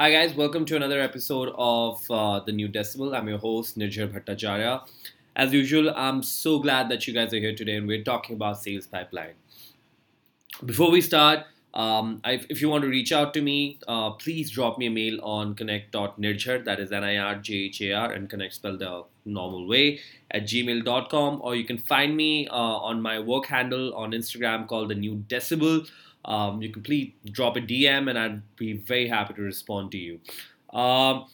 Hi, guys. Welcome to another episode of uh, The New Decibel. I'm your host, Nirjhar Bhattacharya. As usual, I'm so glad that you guys are here today and we're talking about sales pipeline. Before we start, um, I, if you want to reach out to me, uh, please drop me a mail on connect.nirjhar, that is N-I-R-J-H-A-R, and connect spelled the normal way, at gmail.com, or you can find me uh, on my work handle on Instagram called The New Decibel. Um, you can please drop a DM and I'd be very happy to respond to you. Um,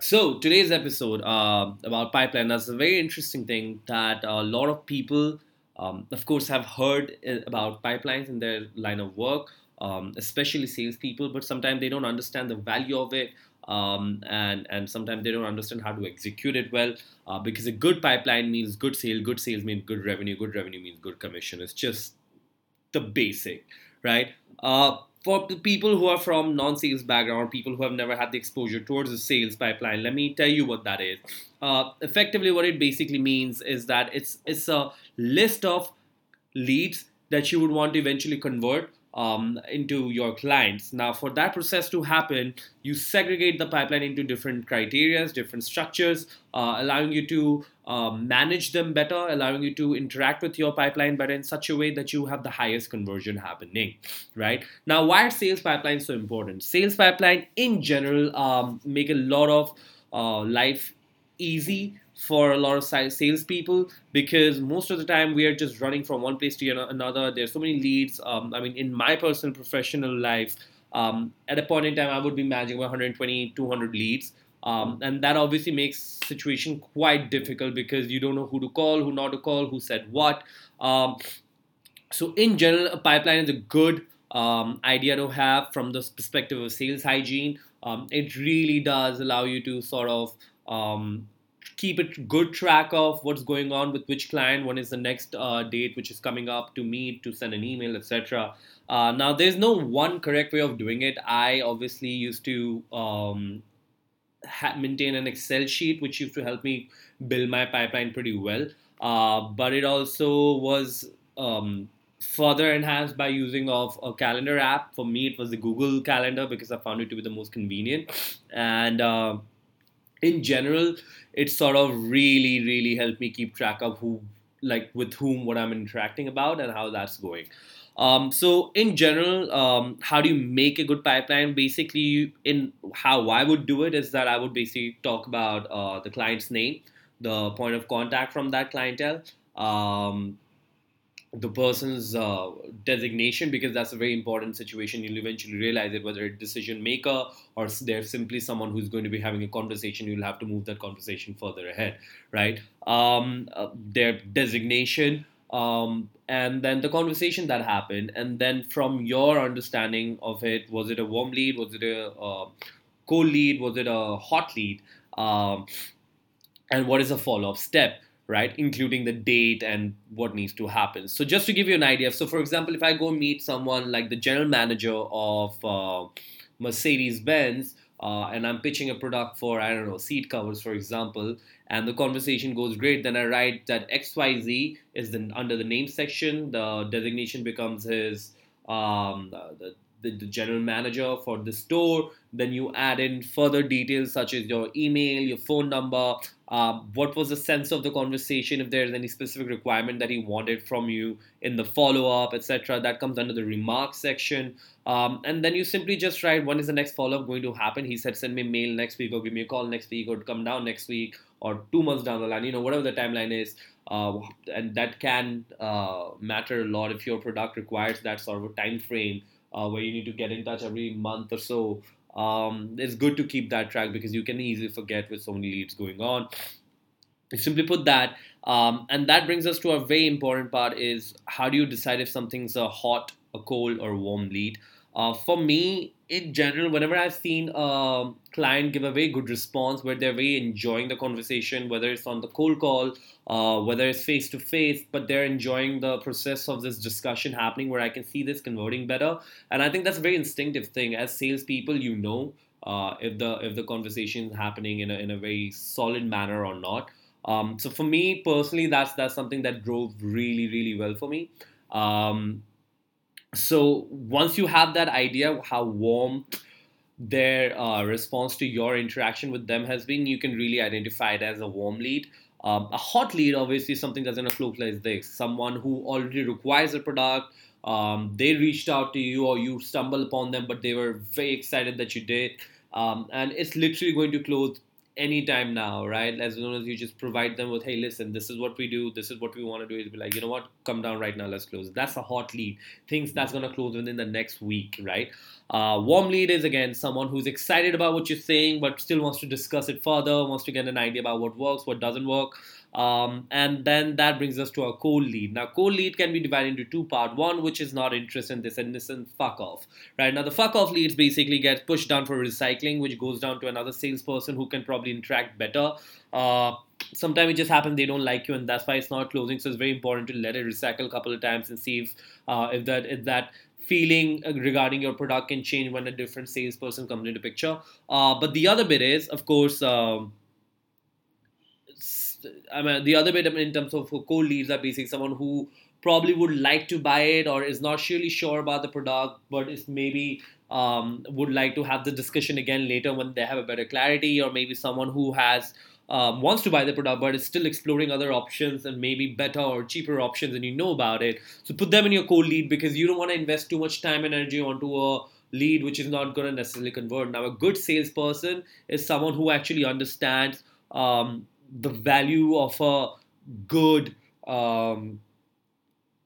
so today's episode uh, about pipeline that's a very interesting thing that a lot of people um, of course have heard uh, about pipelines in their line of work um, especially salespeople but sometimes they don't understand the value of it um, and and sometimes they don't understand how to execute it well uh, because a good pipeline means good sale good sales means good revenue good revenue means good commission it's just the basic, right? Uh, for the people who are from non-sales background, people who have never had the exposure towards the sales pipeline, let me tell you what that is. Uh, effectively, what it basically means is that it's it's a list of leads that you would want to eventually convert um, into your clients. Now, for that process to happen, you segregate the pipeline into different criteria, different structures, uh, allowing you to um, manage them better, allowing you to interact with your pipeline better in such a way that you have the highest conversion happening, right? Now, why are sales pipelines so important? Sales pipeline in general um, make a lot of uh, life easy for a lot of salespeople because most of the time we are just running from one place to another. There's so many leads. Um, I mean, in my personal professional life, um, at a point in time, I would be managing 120, 200 leads. Um, and that obviously makes situation quite difficult because you don't know who to call, who not to call, who said what. Um, so in general, a pipeline is a good um, idea to have from the perspective of sales hygiene. Um, it really does allow you to sort of um, keep a good track of what's going on with which client when is the next uh, date which is coming up to meet to send an email etc uh, now there's no one correct way of doing it. I obviously used to um, ha- maintain an excel sheet which used to help me build my pipeline pretty well. Uh, but it also was um, further enhanced by using of a calendar app. For me it was the google calendar because i found it to be the most convenient. And uh, in general, it sort of really, really helped me keep track of who, like, with whom what I'm interacting about and how that's going. Um, so in general, um, how do you make a good pipeline? Basically, in how I would do it is that I would basically talk about uh, the client's name, the point of contact from that clientele, um, the person's uh, designation because that's a very important situation. You'll eventually realize it whether a decision maker or they're simply someone who's going to be having a conversation. You'll have to move that conversation further ahead, right? Um, uh, their designation, um, and then the conversation that happened, and then from your understanding of it, was it a warm lead? Was it a uh, cold lead? Was it a hot lead? Um, and what is a follow up step? Right? Including the date and what needs to happen. So, just to give you an idea, so for example, if I go meet someone like the general manager of uh, Mercedes Benz, uh, and I'm pitching a product for, I don't know, seat covers, for example, and the conversation goes great, then I write that XYZ is the, under the name section. The designation becomes his, um, the, the, the general manager for the store. Then you add in further details such as your email, your phone number, um, what was the sense of the conversation, if there's any specific requirement that he wanted from you in the follow up, etc. That comes under the remarks section. Um, and then you simply just write when is the next follow up going to happen. He said, send me mail next week, or give me a call next week, or come down next week, or two months down the line, you know, whatever the timeline is. Uh, and that can uh, matter a lot if your product requires that sort of time frame uh, where you need to get in touch every month or so um, it's good to keep that track because you can easily forget with so many leads going on. Simply put that, um, and that brings us to a very important part: is how do you decide if something's a hot, a cold, or warm lead? Uh, for me, in general, whenever I've seen a client give a very good response where they're very enjoying the conversation, whether it's on the cold call, uh, whether it's face to face, but they're enjoying the process of this discussion happening where I can see this converting better. And I think that's a very instinctive thing. As salespeople, you know uh, if the if the conversation is happening in a, in a very solid manner or not. Um, so for me personally, that's that's something that drove really really well for me. Um, so once you have that idea how warm their uh, response to your interaction with them has been, you can really identify it as a warm lead. Um, a hot lead, obviously, something that's going to flow like this someone who already requires a product. Um, they reached out to you, or you stumble upon them, but they were very excited that you did. Um, and it's literally going to close anytime now, right? As long as you just provide them with, hey, listen, this is what we do, this is what we want to do, it'll be like, you know what, come down right now, let's close. That's a hot lead. Things that's gonna close within the next week, right? Uh, warm lead is again someone who's excited about what you're saying, but still wants to discuss it further, wants to get an idea about what works, what doesn't work. Um, and then that brings us to our cold lead. Now, cold lead can be divided into two part. One, which is not interested in this, and this and fuck off. Right now, the fuck off leads basically get pushed down for recycling, which goes down to another salesperson who can probably interact better. Uh, sometimes it just happens they don't like you, and that's why it's not closing. So it's very important to let it recycle a couple of times and see if uh, if that if that feeling regarding your product can change when a different salesperson comes into picture. Uh, but the other bit is, of course. Um, I mean, the other bit in terms of cold leads are basically someone who probably would like to buy it or is not really sure about the product, but is maybe um, would like to have the discussion again later when they have a better clarity, or maybe someone who has um, wants to buy the product but is still exploring other options and maybe better or cheaper options and you know about it. So put them in your cold lead because you don't want to invest too much time and energy onto a lead which is not going to necessarily convert. Now, a good salesperson is someone who actually understands um, the value of a good um,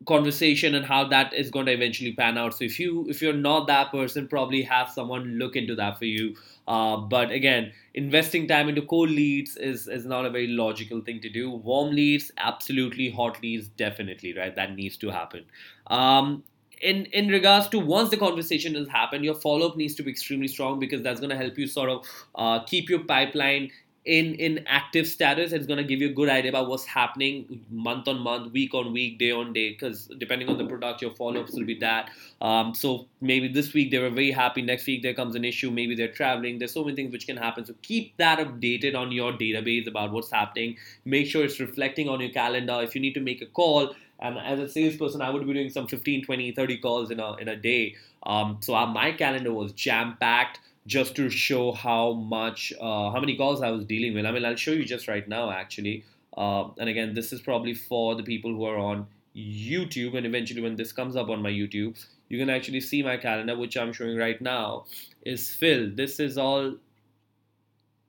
conversation and how that is going to eventually pan out. So if you if you're not that person probably have someone look into that for you. Uh, but again investing time into cold leads is is not a very logical thing to do. Warm leads absolutely. Hot leads definitely right? That needs to happen. Um, in in regards to once the conversation has happened your follow-up needs to be extremely strong because that's going to help you sort of uh, keep your pipeline in in active status it's going to give you a good idea about what's happening month on month week on week day on day because depending on the product your follow-ups will be that. Um, so maybe this week they were very happy next week there comes an issue maybe they're traveling there's so many things which can happen. So keep that updated on your database about what's happening. Make sure it's reflecting on your calendar. If you need to make a call and as a salesperson i would be doing some 15 20 30 calls in a in a day. Um, so uh, my calendar was jam packed just to show how much, uh, how many calls I was dealing with. I mean, I'll show you just right now, actually. Uh, and again, this is probably for the people who are on YouTube. And eventually, when this comes up on my YouTube, you can actually see my calendar, which I'm showing right now, is filled. This is all.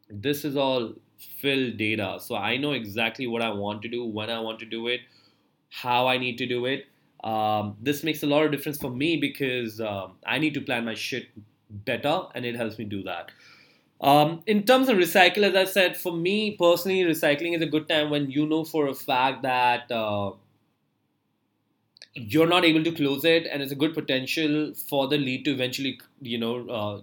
This is all filled data. So I know exactly what I want to do, when I want to do it, how I need to do it. Um, this makes a lot of difference for me because um, I need to plan my shit better and it helps me do that. Um, in terms of recycle, as I said, for me personally, recycling is a good time when you know for a fact that uh, you're not able to close it, and it's a good potential for the lead to eventually, you know, uh,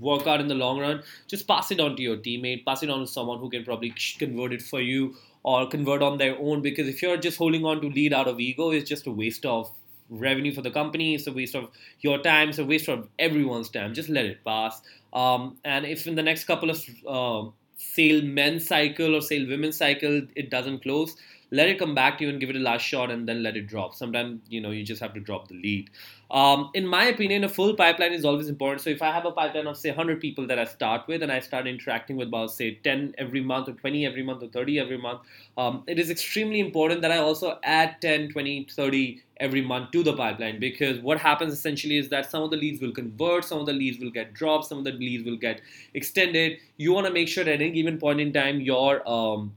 work out in the long run. Just pass it on to your teammate, pass it on to someone who can probably convert it for you or convert on their own. Because if you're just holding on to lead out of ego, it's just a waste of revenue for the company. It's a waste of your time. It's a waste of everyone's time. Just let it pass. Um, and if in the next couple of uh, sale men's cycle or sale women's cycle it doesn't close, let it come back to you and give it a last shot and then let it drop. Sometimes, you know, you just have to drop the lead. Um, in my opinion, a full pipeline is always important. So if I have a pipeline of, say, 100 people that I start with and I start interacting with about, say, 10 every month or 20 every month or 30 every month, um, it is extremely important that I also add 10, 20, 30 every month to the pipeline because what happens essentially is that some of the leads will convert, some of the leads will get dropped, some of the leads will get extended. You want to make sure at any given point in time, your um,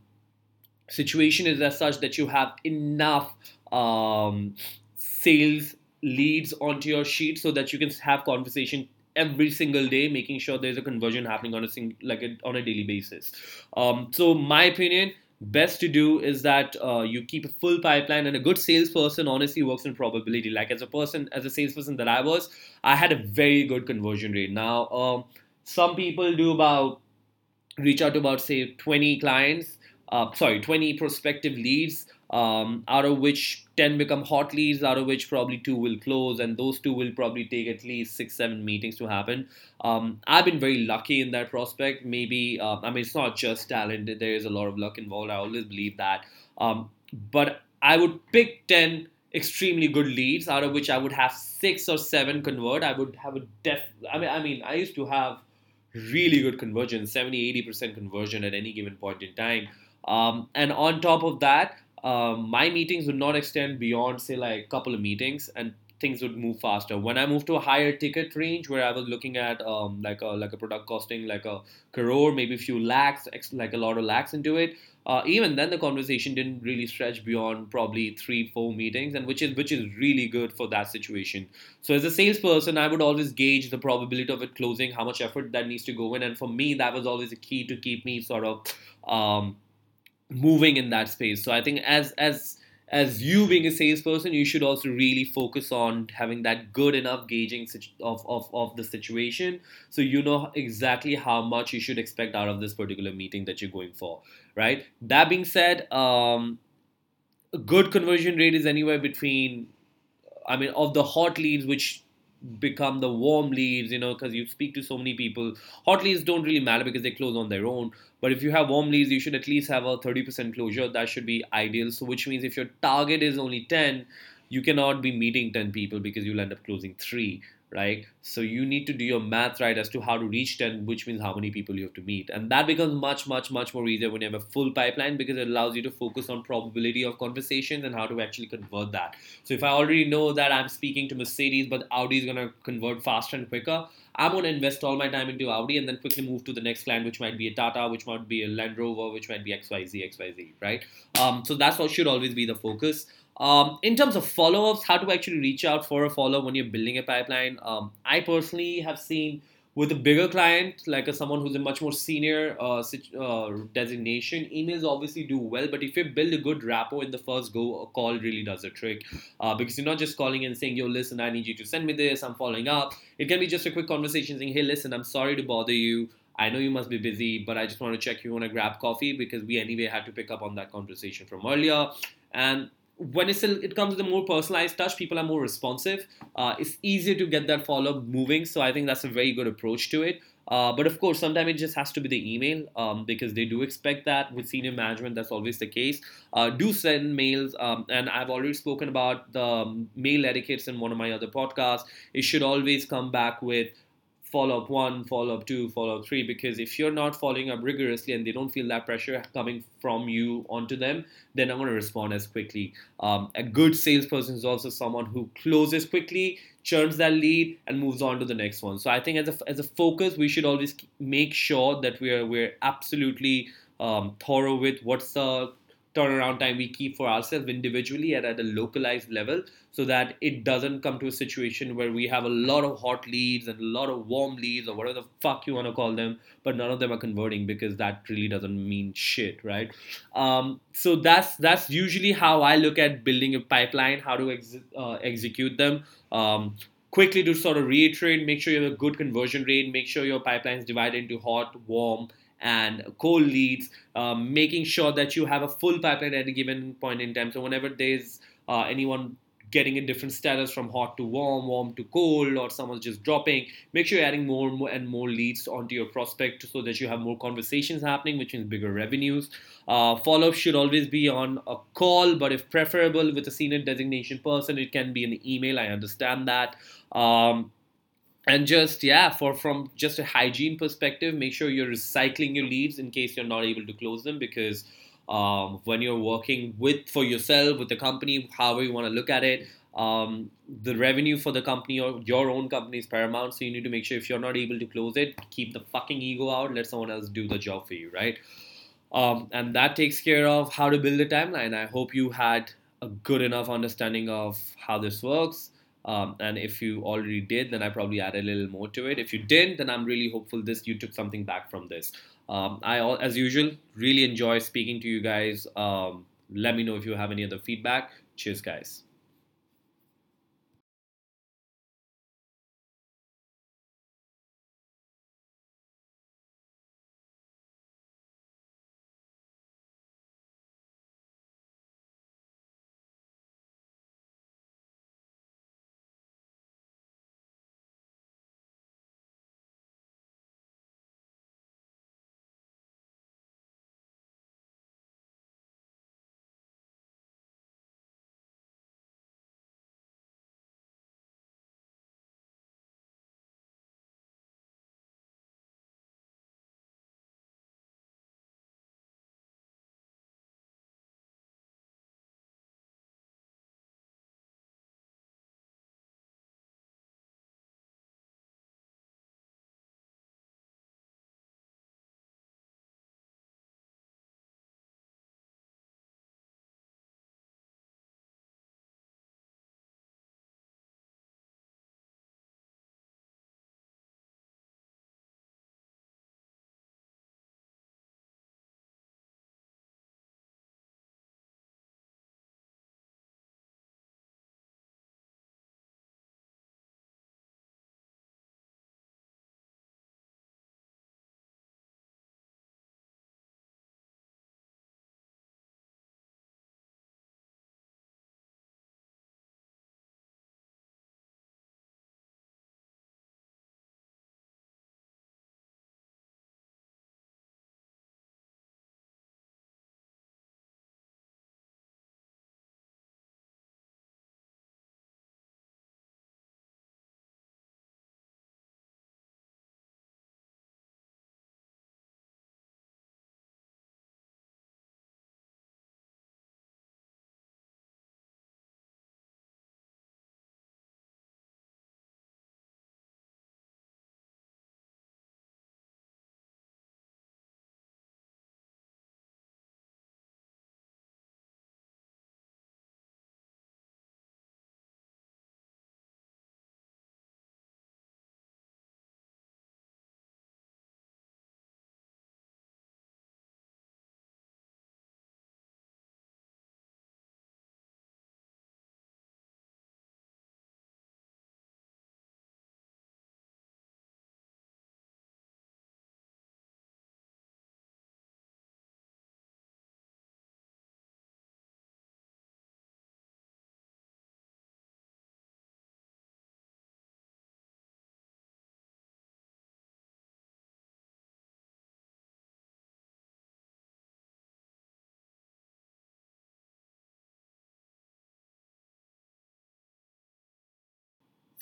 situation is as such that you have enough um, sales leads onto your sheet so that you can have conversation every single day making sure there's a conversion happening on a sing- like a, on a daily basis. Um, so my opinion best to do is that uh, you keep a full pipeline and a good salesperson honestly works in probability. Like as a person as a salesperson that i was i had a very good conversion rate. Now um, some people do about reach out to about say 20 clients uh, sorry, 20 prospective leads, um, out of which 10 become hot leads, out of which probably two will close, and those two will probably take at least six, seven meetings to happen. Um, I've been very lucky in that prospect. Maybe, uh, I mean, it's not just talent, there is a lot of luck involved. I always believe that. Um, but I would pick 10 extremely good leads out of which I would have six or seven convert. I would have a def. I mean, I mean, I used to have really good conversion, 70, 80% conversion at any given point in time. Um, and on top of that, um, my meetings would not extend beyond say like a couple of meetings and things would move faster. When i moved to a higher ticket range where i was looking at um, like a like a product costing like a crore maybe a few lakhs like a lot of lakhs into it uh, even then the conversation didn't really stretch beyond probably three four meetings and which is which is really good for that situation. So as a salesperson i would always gauge the probability of it closing how much effort that needs to go in and for me that was always a key to keep me sort of um, moving in that space. So I think as as as you being a salesperson, you should also really focus on having that good enough gauging of, of, of the situation so you know exactly how much you should expect out of this particular meeting that you're going for, right? That being said, um, a good conversion rate is anywhere between, I mean, of the hot leads, which become the warm leads, you know, because you speak to so many people. Hot leads don't really matter because they close on their own. But if you have warm leads, you should at least have a 30% closure. That should be ideal. So, which means if your target is only 10, you cannot be meeting 10 people because you'll end up closing three right? So you need to do your math right as to how to reach 10, which means how many people you have to meet. And that becomes much, much, much more easier when you have a full pipeline because it allows you to focus on probability of conversations and how to actually convert that. So if I already know that I'm speaking to Mercedes, but Audi is to convert faster and quicker, I'm to invest all my time into Audi and then quickly move to the next client, which might be a Tata, which might be a Land Rover, which might be XYZ, XYZ, right? Um, so that's what should always be the focus. Um, in terms of follow ups, how to actually reach out for a follow up when you're building a pipeline, um, I personally have seen with a bigger client, like a, someone who's a much more senior uh, uh, designation, emails obviously do well. But if you build a good rapport in the first go, a call really does the trick uh, because you're not just calling and saying, "Yo, listen, I need you to send me this. I'm following up." It can be just a quick conversation saying, "Hey, listen, I'm sorry to bother you." I know you must be busy, but I just want to check you want to grab coffee because we anyway had to pick up on that conversation from earlier. And when it's a, it comes to the more personalized touch, people are more responsive. Uh, it's easier to get that follow up moving. So I think that's a very good approach to it. Uh, but of course, sometimes it just has to be the email um, because they do expect that with senior management. That's always the case. Uh, do send mails, um, and I've already spoken about the um, mail etiquettes in one of my other podcasts. It should always come back with follow up one, follow up two, follow up three, because if you're not following up rigorously and they don't feel that pressure coming from you onto them, they're not going to respond as quickly. Um, a good salesperson is also someone who closes quickly, churns that lead, and moves on to the next one. So I think as a, as a focus, we should always make sure that we're we're absolutely um, thorough with what's the turnaround time we keep for ourselves individually at a localized level so that it doesn't come to a situation where we have a lot of hot leads and a lot of warm leads or whatever the fuck you want to call them but none of them are converting because that really doesn't mean shit right? Um, so that's that's usually how i look at building a pipeline how to ex- uh, execute them. Um, quickly to sort of reiterate make sure you have a good conversion rate make sure your pipeline is divided into hot warm and cold leads, um, making sure that you have a full pipeline at a given point in time. So whenever there's uh, anyone getting a different status from hot to warm, warm to cold, or someone's just dropping, make sure you're adding more, more and more leads onto your prospect so that you have more conversations happening, which means bigger revenues. Uh, follow up should always be on a call, but if preferable with a senior designation person, it can be an email. I understand that. Um, and just yeah for from just a hygiene perspective make sure you're recycling your leads in case you're not able to close them because um, when you're working with for yourself with the company however you want to look at it um, the revenue for the company or your own company is paramount. So you need to make sure if you're not able to close it keep the fucking ego out let someone else do the job for you right? Um, and that takes care of how to build a timeline. I hope you had a good enough understanding of how this works um, and if you already did, then I probably add a little more to it. If you didn't, then I'm really hopeful this you took something back from this. Um, I, as usual, really enjoy speaking to you guys. Um, let me know if you have any other feedback. Cheers, guys.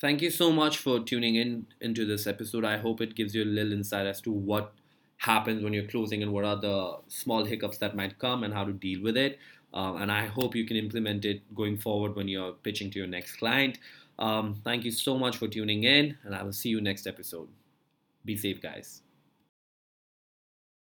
Thank you so much for tuning in into this episode. I hope it gives you a little insight as to what happens when you're closing and what are the small hiccups that might come and how to deal with it. Um, and I hope you can implement it going forward when you're pitching to your next client. Um, thank you so much for tuning in, and I will see you next episode. Be safe, guys.